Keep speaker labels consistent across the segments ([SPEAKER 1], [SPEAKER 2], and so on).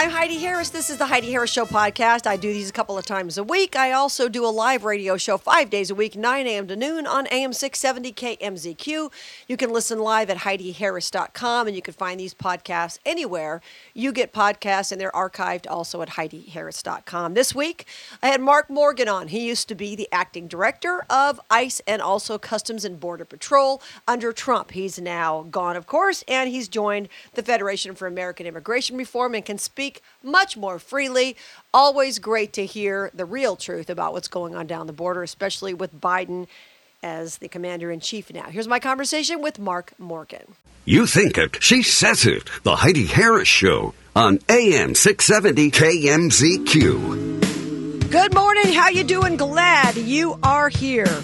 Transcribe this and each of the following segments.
[SPEAKER 1] I'm Heidi Harris. This is the Heidi Harris Show podcast. I do these a couple of times a week. I also do a live radio show five days a week, 9 a.m. to noon on AM 670 KMZQ. You can listen live at HeidiHarris.com and you can find these podcasts anywhere you get podcasts, and they're archived also at HeidiHarris.com. This week, I had Mark Morgan on. He used to be the acting director of ICE and also Customs and Border Patrol under Trump. He's now gone, of course, and he's joined the Federation for American Immigration Reform and can speak much more freely. Always great to hear the real truth about what's going on down the border, especially with Biden as the commander in chief now. Here's my conversation with Mark Morgan.
[SPEAKER 2] You think it, she says it. The Heidi Harris Show on AM 670 KMZQ.
[SPEAKER 1] Good morning. How you doing? Glad you are here.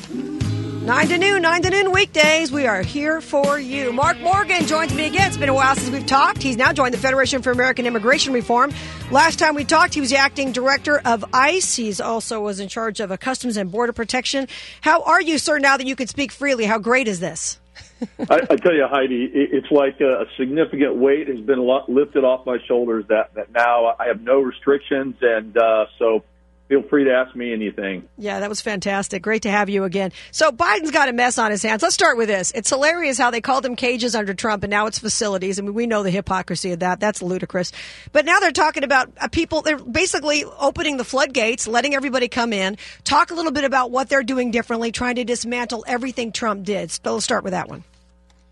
[SPEAKER 1] 9 to noon, 9 to noon weekdays. We are here for you. Mark Morgan joins me again. It's been a while since we've talked. He's now joined the Federation for American Immigration Reform. Last time we talked, he was the acting director of ICE. He's also was in charge of Customs and Border Protection. How are you, sir, now that you can speak freely? How great is this?
[SPEAKER 3] I, I, tell you, Heidi, it's like a, significant weight has been lifted off my shoulders. That that now I have no restrictions, and uh, so feel free to ask me anything.
[SPEAKER 1] Yeah, that was fantastic. Great to have you again. So Biden's got a mess on his hands. Let's start with this. It's hilarious how they called them cages under Trump, and now it's facilities. I mean, we know the hypocrisy of that. That's ludicrous. But now they're talking about uh, people. They're basically opening the floodgates, letting everybody come in. Talk a little bit about what they're doing differently, trying to dismantle everything Trump did. So let's start with that one.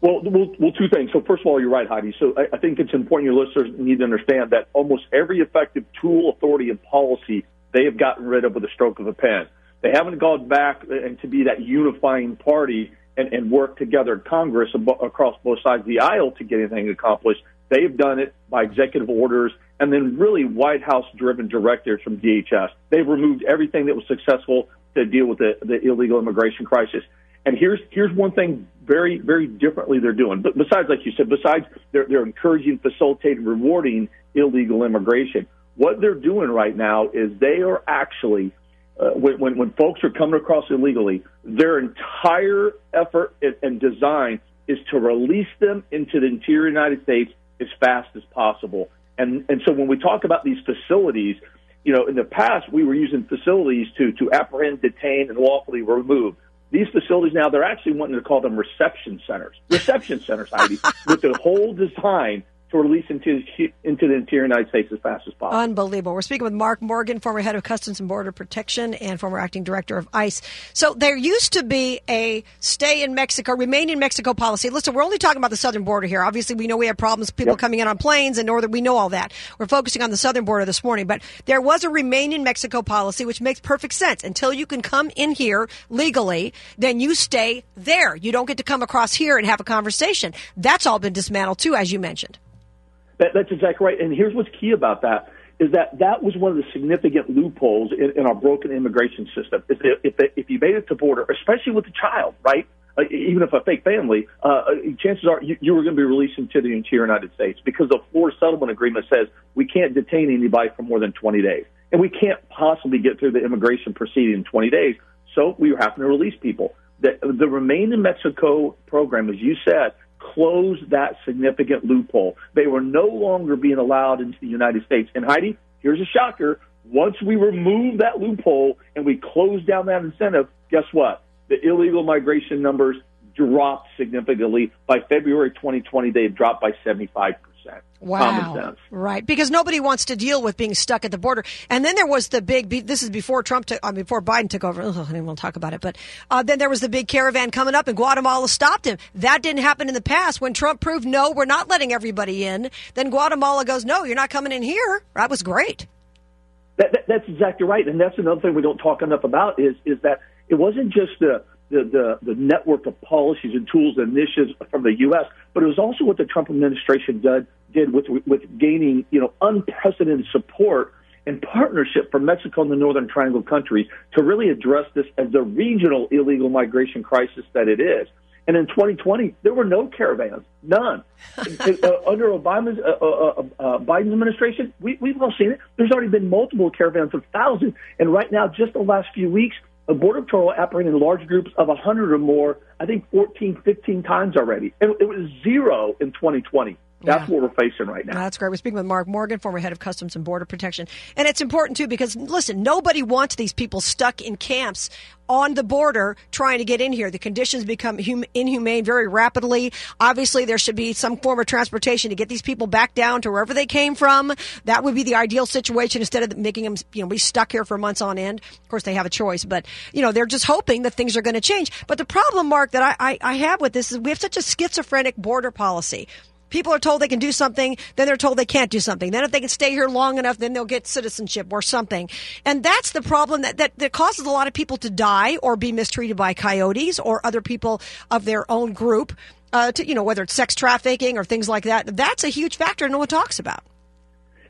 [SPEAKER 3] Well, well, well, two things. So, first of all, you're right, Heidi. So, I, I think it's important your listeners need to understand that almost every effective tool, authority, and policy they have gotten rid of with a stroke of a pen. They haven't gone back and to be that unifying party and, and work together in Congress ab- across both sides of the aisle to get anything accomplished. They've done it by executive orders and then really White House driven directives from DHS. They've removed everything that was successful to deal with the, the illegal immigration crisis. And here's here's one thing very very differently they're doing. But besides, like you said, besides they're they're encouraging, facilitating, rewarding illegal immigration. What they're doing right now is they are actually, uh, when, when, when folks are coming across illegally, their entire effort and and design is to release them into the interior United States as fast as possible. And, and so when we talk about these facilities, you know, in the past we were using facilities to, to apprehend, detain, and lawfully remove. These facilities now, they're actually wanting to call them reception centers. Reception centers, Heidi, with the whole design to release into into the interior United States as fast as possible.
[SPEAKER 1] Unbelievable. We're speaking with Mark Morgan, former head of Customs and Border Protection and former acting director of ICE. So there used to be a stay in Mexico, remain in Mexico policy. Listen, we're only talking about the southern border here. Obviously, we know we have problems, people yep. coming in on planes and northern. We know all that. We're focusing on the southern border this morning, but there was a remain in Mexico policy, which makes perfect sense. Until you can come in here legally, then you stay there. You don't get to come across here and have a conversation. That's all been dismantled too, as you mentioned.
[SPEAKER 3] That, that's exactly right. And here's what's key about that is that that was one of the significant loopholes in, in our broken immigration system. If, if, if you made it to border, especially with a child, right? Uh, even if a fake family, uh, uh chances are you, you were going to be released into the interior United States because the Flores Settlement Agreement says we can't detain anybody for more than 20 days. And we can't possibly get through the immigration proceeding in 20 days. So we were having to release people. The, the Remain in Mexico program, as you said, closed that significant loophole. They were no longer being allowed into the United States. And Heidi, here's a shocker. Once we remove that loophole and we close down that incentive, guess what? The illegal migration numbers dropped significantly. By February 2020, they've dropped by 75%.
[SPEAKER 1] Wow. Right. Because nobody wants to deal with being stuck at the border. And then there was the big, this is before Trump took, uh, before Biden took over. Ugh, I didn't want to talk about it. But uh, then there was the big caravan coming up and Guatemala stopped him. That didn't happen in the past. When Trump proved, no, we're not letting everybody in, then Guatemala goes, no, you're not coming in here. That was great.
[SPEAKER 3] That, that, that's exactly right. And that's another thing we don't talk enough about is, is that it wasn't just the, the, the, the network of policies and tools and initiatives from the U.S., but it was also what the Trump administration did did with with gaining you know unprecedented support and partnership from Mexico and the Northern Triangle countries to really address this as the regional illegal migration crisis that it is. And in 2020, there were no caravans, none. uh, under Obama's uh, uh, uh, uh, Biden's administration, we, we've all seen it. There's already been multiple caravans of thousands, and right now, just the last few weeks, the Border Patrol apprehended large groups of 100 or more. I think 14, 15 times already, and it was zero in 2020. That's yeah. what we're facing right now.
[SPEAKER 1] That's great. We're speaking with Mark Morgan, former head of Customs and Border Protection. And it's important, too, because, listen, nobody wants these people stuck in camps on the border trying to get in here. The conditions become hum- inhumane very rapidly. Obviously, there should be some form of transportation to get these people back down to wherever they came from. That would be the ideal situation instead of making them, you know, be stuck here for months on end. Of course, they have a choice, but, you know, they're just hoping that things are going to change. But the problem, Mark, that I, I, I have with this is we have such a schizophrenic border policy people are told they can do something, then they're told they can't do something. Then if they can stay here long enough, then they'll get citizenship or something. And that's the problem that, that, that causes a lot of people to die or be mistreated by coyotes or other people of their own group. Uh, to, you know, whether it's sex trafficking or things like that, that's a huge factor no one talks about.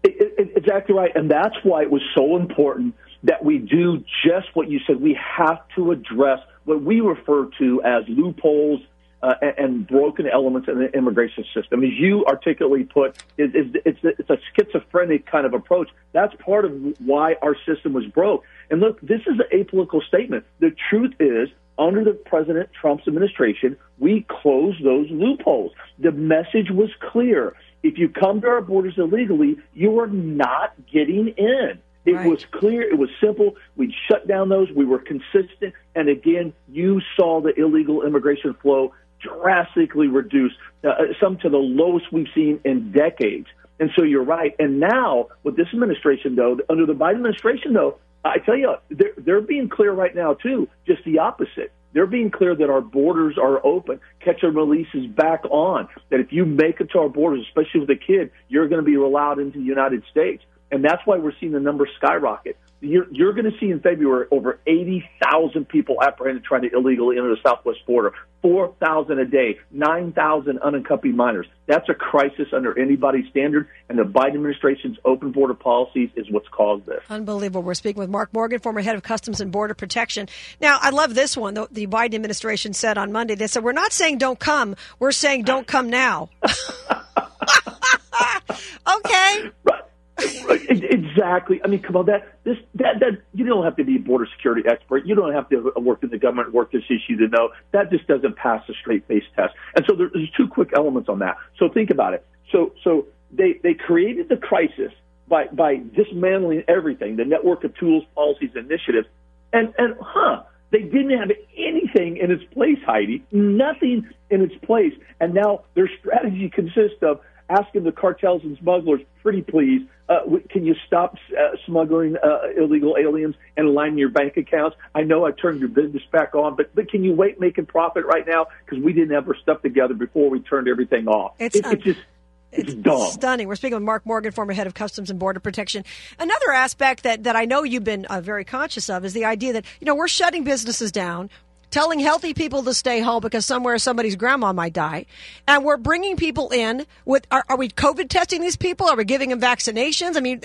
[SPEAKER 3] Exactly right. And that's why it was so important that we do just what you said. We have to address what we refer to as loopholes uh, and, broken elements in the immigration system. As you articulately put, it, it, it's, it's a schizophrenic kind of approach. That's part of why our system was broke. And look, this is an apolitical statement. The truth is, under the President Trump's administration, we closed those loopholes. The message was clear. If you come to our borders illegally, you are not getting in. It right. was clear. It was simple. We shut down those. We were consistent. And again, you saw the illegal immigration flow drastically reduced, uh, some to the lowest we've seen in decades. And so you're right. And now with this administration, though, under the Biden administration, though, I tell you, they're, they're being clear right now too. Just the opposite. They're being clear that our borders are open. Catch and release is back on. That if you make it to our borders, especially with a kid, you're going to be allowed into the United States. And that's why we're seeing the numbers skyrocket you're, you're going to see in February over 80,000 people apprehended trying to illegally enter the southwest border, 4,000 a day, 9,000 unaccompanied minors. That's a crisis under anybody's standard, and the Biden administration's open border policies is what's caused this.
[SPEAKER 1] Unbelievable. We're speaking with Mark Morgan, former head of Customs and Border Protection. Now, I love this one. The, the Biden administration said on Monday, they said, We're not saying don't come, we're saying don't come now. okay.
[SPEAKER 3] Exactly. I mean, come on, that this that that you don't have to be a border security expert. You don't have to work in the government, work this issue to know that just doesn't pass a straight face test. And so there's two quick elements on that. So think about it. So so they they created the crisis by by dismantling everything, the network of tools, policies, initiatives, and and huh. They didn't have anything in its place, Heidi. Nothing in its place. And now their strategy consists of asking the cartels and smugglers, pretty please, uh, can you stop uh, smuggling uh, illegal aliens and line your bank accounts? I know I turned your business back on, but but can you wait making profit right now because we didn't have our stuff together before we turned everything off?
[SPEAKER 1] It's,
[SPEAKER 3] it, it's just. It's,
[SPEAKER 1] it's stunning. We're speaking with Mark Morgan, former head of Customs and Border Protection. Another aspect that, that I know you've been uh, very conscious of is the idea that, you know, we're shutting businesses down telling healthy people to stay home because somewhere somebody's grandma might die. And we're bringing people in with, are, are we COVID testing these people? Are we giving them vaccinations? I mean,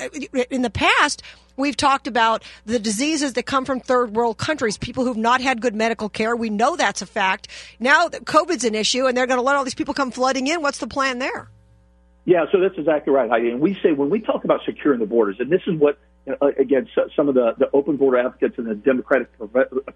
[SPEAKER 1] in the past, We've talked about the diseases that come from third world countries, people who've not had good medical care. We know that's a fact. Now COVID's an issue and they're going to let all these people come flooding in. What's the plan there?
[SPEAKER 3] Yeah, so that's exactly right, Heidi. And we say when we talk about securing the borders, and this is what uh, again, some of the, the open border advocates and the democratic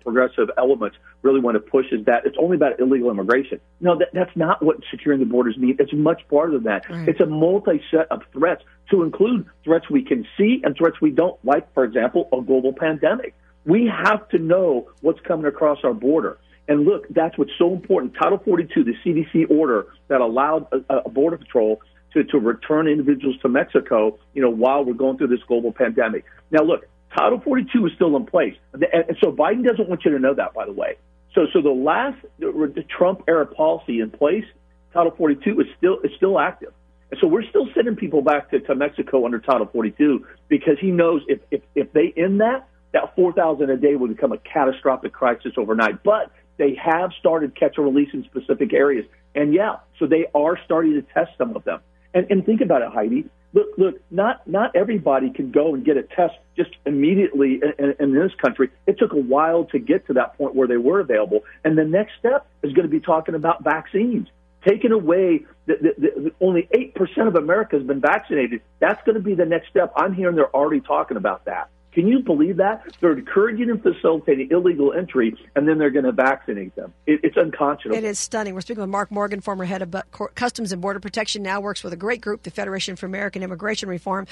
[SPEAKER 3] progressive elements really want to push is that it's only about illegal immigration. No, that, that's not what securing the borders means. It's much farther than that. Right. It's a multi set of threats to include threats we can see and threats we don't, like, for example, a global pandemic. We have to know what's coming across our border. And look, that's what's so important. Title 42, the CDC order that allowed a, a border patrol to, to return individuals to Mexico, you know, while we're going through this global pandemic. Now, look, Title 42 is still in place. And, and so Biden doesn't want you to know that, by the way. So, so the last the Trump era policy in place, Title 42 is still is still active. And so we're still sending people back to, to Mexico under Title 42 because he knows if, if, if they end that, that 4,000 a day will become a catastrophic crisis overnight. But they have started catch and release in specific areas. And yeah, so they are starting to test some of them. And, and think about it, Heidi. Look, look, not not everybody can go and get a test just immediately in, in in this country. It took a while to get to that point where they were available. And the next step is going to be talking about vaccines. Taking away the, the, the, only eight percent of America has been vaccinated. That's going to be the next step. I'm hearing they're already talking about that. Can you believe that? They're encouraging and facilitating illegal entry, and then they're going to vaccinate them. It, it's unconscionable.
[SPEAKER 1] It is stunning. We're speaking with Mark Morgan, former head of Customs and Border Protection, now works with a great group, the Federation for American Immigration Reform.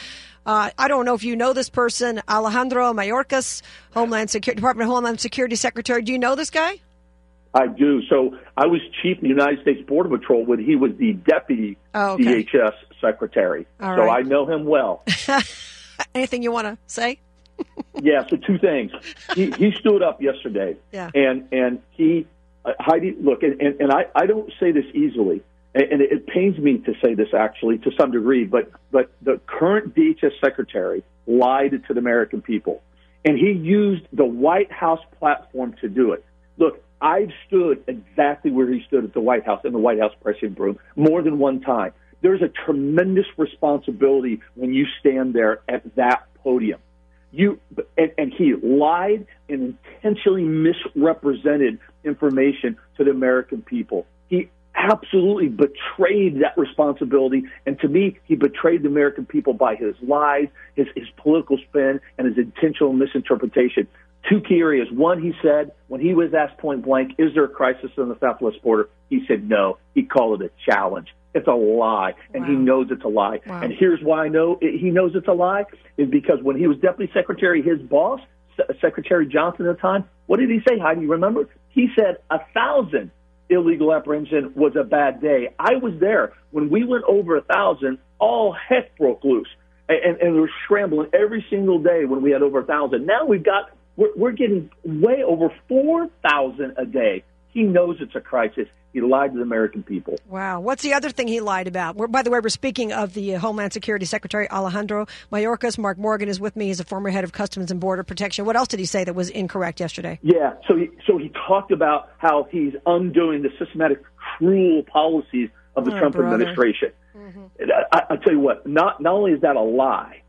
[SPEAKER 1] Uh, I don't know if you know this person, Alejandro Mayorkas, Homeland Security Department of Homeland Security Secretary. Do you know this guy?
[SPEAKER 3] I do. So I was chief of the United States Border Patrol when he was the deputy oh, okay. DHS secretary. All so right. I know him well.
[SPEAKER 1] Anything you want to say?
[SPEAKER 3] Yeah. So two things. He, he stood up yesterday.
[SPEAKER 1] Yeah.
[SPEAKER 3] And and he uh, Heidi look and, and, and I, I don't say this easily and it, it pains me to say this actually to some degree, but but the current DHS secretary lied to the American people, and he used the White House platform to do it. Look, I've stood exactly where he stood at the White House in the White House press room more than one time. There's a tremendous responsibility when you stand there at that podium. You and, and he lied and intentionally misrepresented information to the American people. He absolutely betrayed that responsibility. And to me, he betrayed the American people by his lies, his, his political spin, and his intentional misinterpretation two key areas. One, he said when he was asked point blank, "Is there a crisis on the southwest border?" He said no. He called it a challenge. It's a lie, and wow. he knows it's a lie. Wow. And here's why I know he knows it's a lie is because when he was deputy secretary, his boss, Secretary Johnson at the time, what did he say? Do you remember? He said a thousand illegal apprehension was a bad day. I was there when we went over a thousand. All heck broke loose, and, and we were scrambling every single day when we had over a thousand. Now we've got we're, we're getting way over 4,000 a day. He knows it's a crisis. He lied to the American people.
[SPEAKER 1] Wow. What's the other thing he lied about? We're, by the way, we're speaking of the uh, Homeland Security Secretary Alejandro Mayorkas. Mark Morgan is with me. He's a former head of Customs and Border Protection. What else did he say that was incorrect yesterday?
[SPEAKER 3] Yeah. So he, so he talked about how he's undoing the systematic, cruel policies of the oh, Trump brother. administration. Mm-hmm. I, I tell you what, not, not only is that a lie,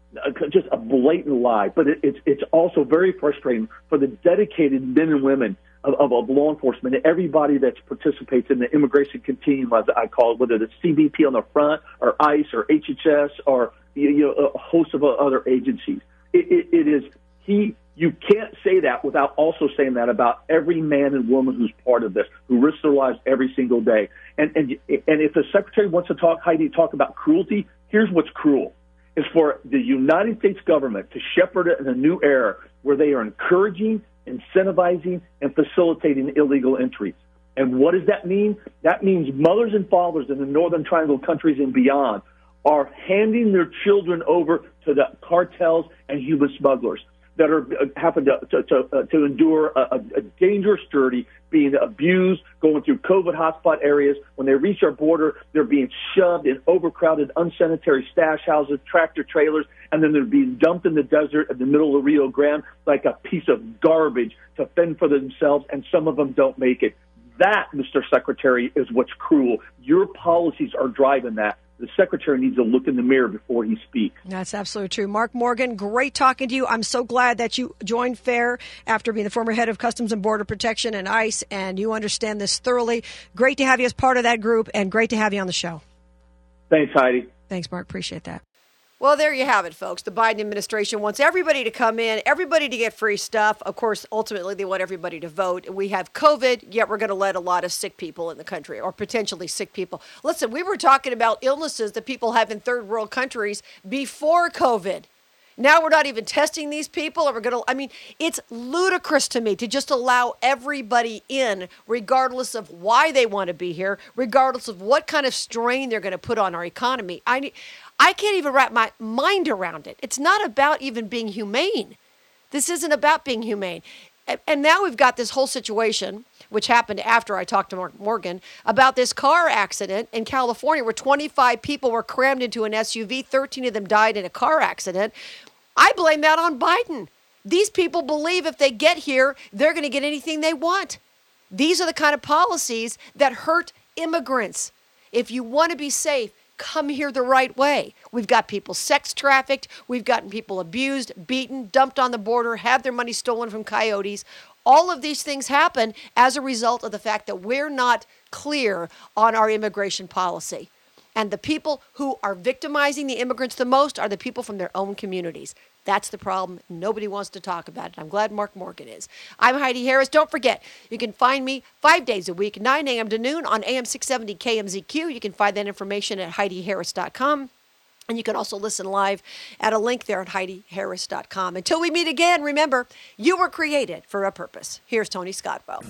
[SPEAKER 3] just a blatant lie. But it, it's it's also very frustrating for the dedicated men and women of, of, of law enforcement everybody that participates in the immigration continuum, as I call it, whether it's CBP on the front or ICE or HHS or you know, a host of other agencies. It, it, it is he. You can't say that without also saying that about every man and woman who's part of this, who risks their lives every single day. And and and if the secretary wants to talk, Heidi, talk about cruelty, here's what's cruel is for the United States government to shepherd it in a new era where they are encouraging, incentivizing, and facilitating illegal entries. And what does that mean? That means mothers and fathers in the Northern Triangle countries and beyond are handing their children over to the cartels and human smugglers that are uh, having to to, to, uh, to endure a, a dangerous journey, being abused, going through COVID hotspot areas. When they reach our border, they're being shoved in overcrowded, unsanitary stash houses, tractor trailers, and then they're being dumped in the desert in the middle of Rio Grande like a piece of garbage to fend for themselves. And some of them don't make it. That, Mr. Secretary, is what's cruel. Your policies are driving that the secretary needs to look in the mirror before he speaks.
[SPEAKER 1] That's absolutely true. Mark Morgan, great talking to you. I'm so glad that you joined FAIR after being the former head of Customs and Border Protection and ICE, and you understand this thoroughly. Great to have you as part of that group, and great to have you on the show.
[SPEAKER 3] Thanks, Heidi.
[SPEAKER 1] Thanks, Mark. Appreciate that. Well, there you have it, folks. The Biden administration wants everybody to come in, everybody to get free stuff. Of course, ultimately, they want everybody to vote. We have COVID, yet we're going to let a lot of sick people in the country or potentially sick people. Listen, we were talking about illnesses that people have in third world countries before COVID. Now we're not even testing these people, or we're going to, I mean, it's ludicrous to me to just allow everybody in, regardless of why they want to be here, regardless of what kind of strain they're going to put on our economy. I, I can't even wrap my mind around it. It's not about even being humane. This isn't about being humane. And now we've got this whole situation, which happened after I talked to Mark Morgan, about this car accident in California where 25 people were crammed into an SUV, 13 of them died in a car accident. I blame that on Biden. These people believe if they get here, they're going to get anything they want. These are the kind of policies that hurt immigrants. If you want to be safe, come here the right way. We've got people sex trafficked, we've gotten people abused, beaten, dumped on the border, have their money stolen from coyotes. All of these things happen as a result of the fact that we're not clear on our immigration policy. And the people who are victimizing the immigrants the most are the people from their own communities. That's the problem. Nobody wants to talk about it. I'm glad Mark Morgan is. I'm Heidi Harris. Don't forget, you can find me five days a week, 9 a.m. to noon on AM 670 KMZQ. You can find that information at HeidiHarris.com. And you can also listen live at a link there at HeidiHarris.com. Until we meet again, remember, you were created for a purpose. Here's Tony Scottwell.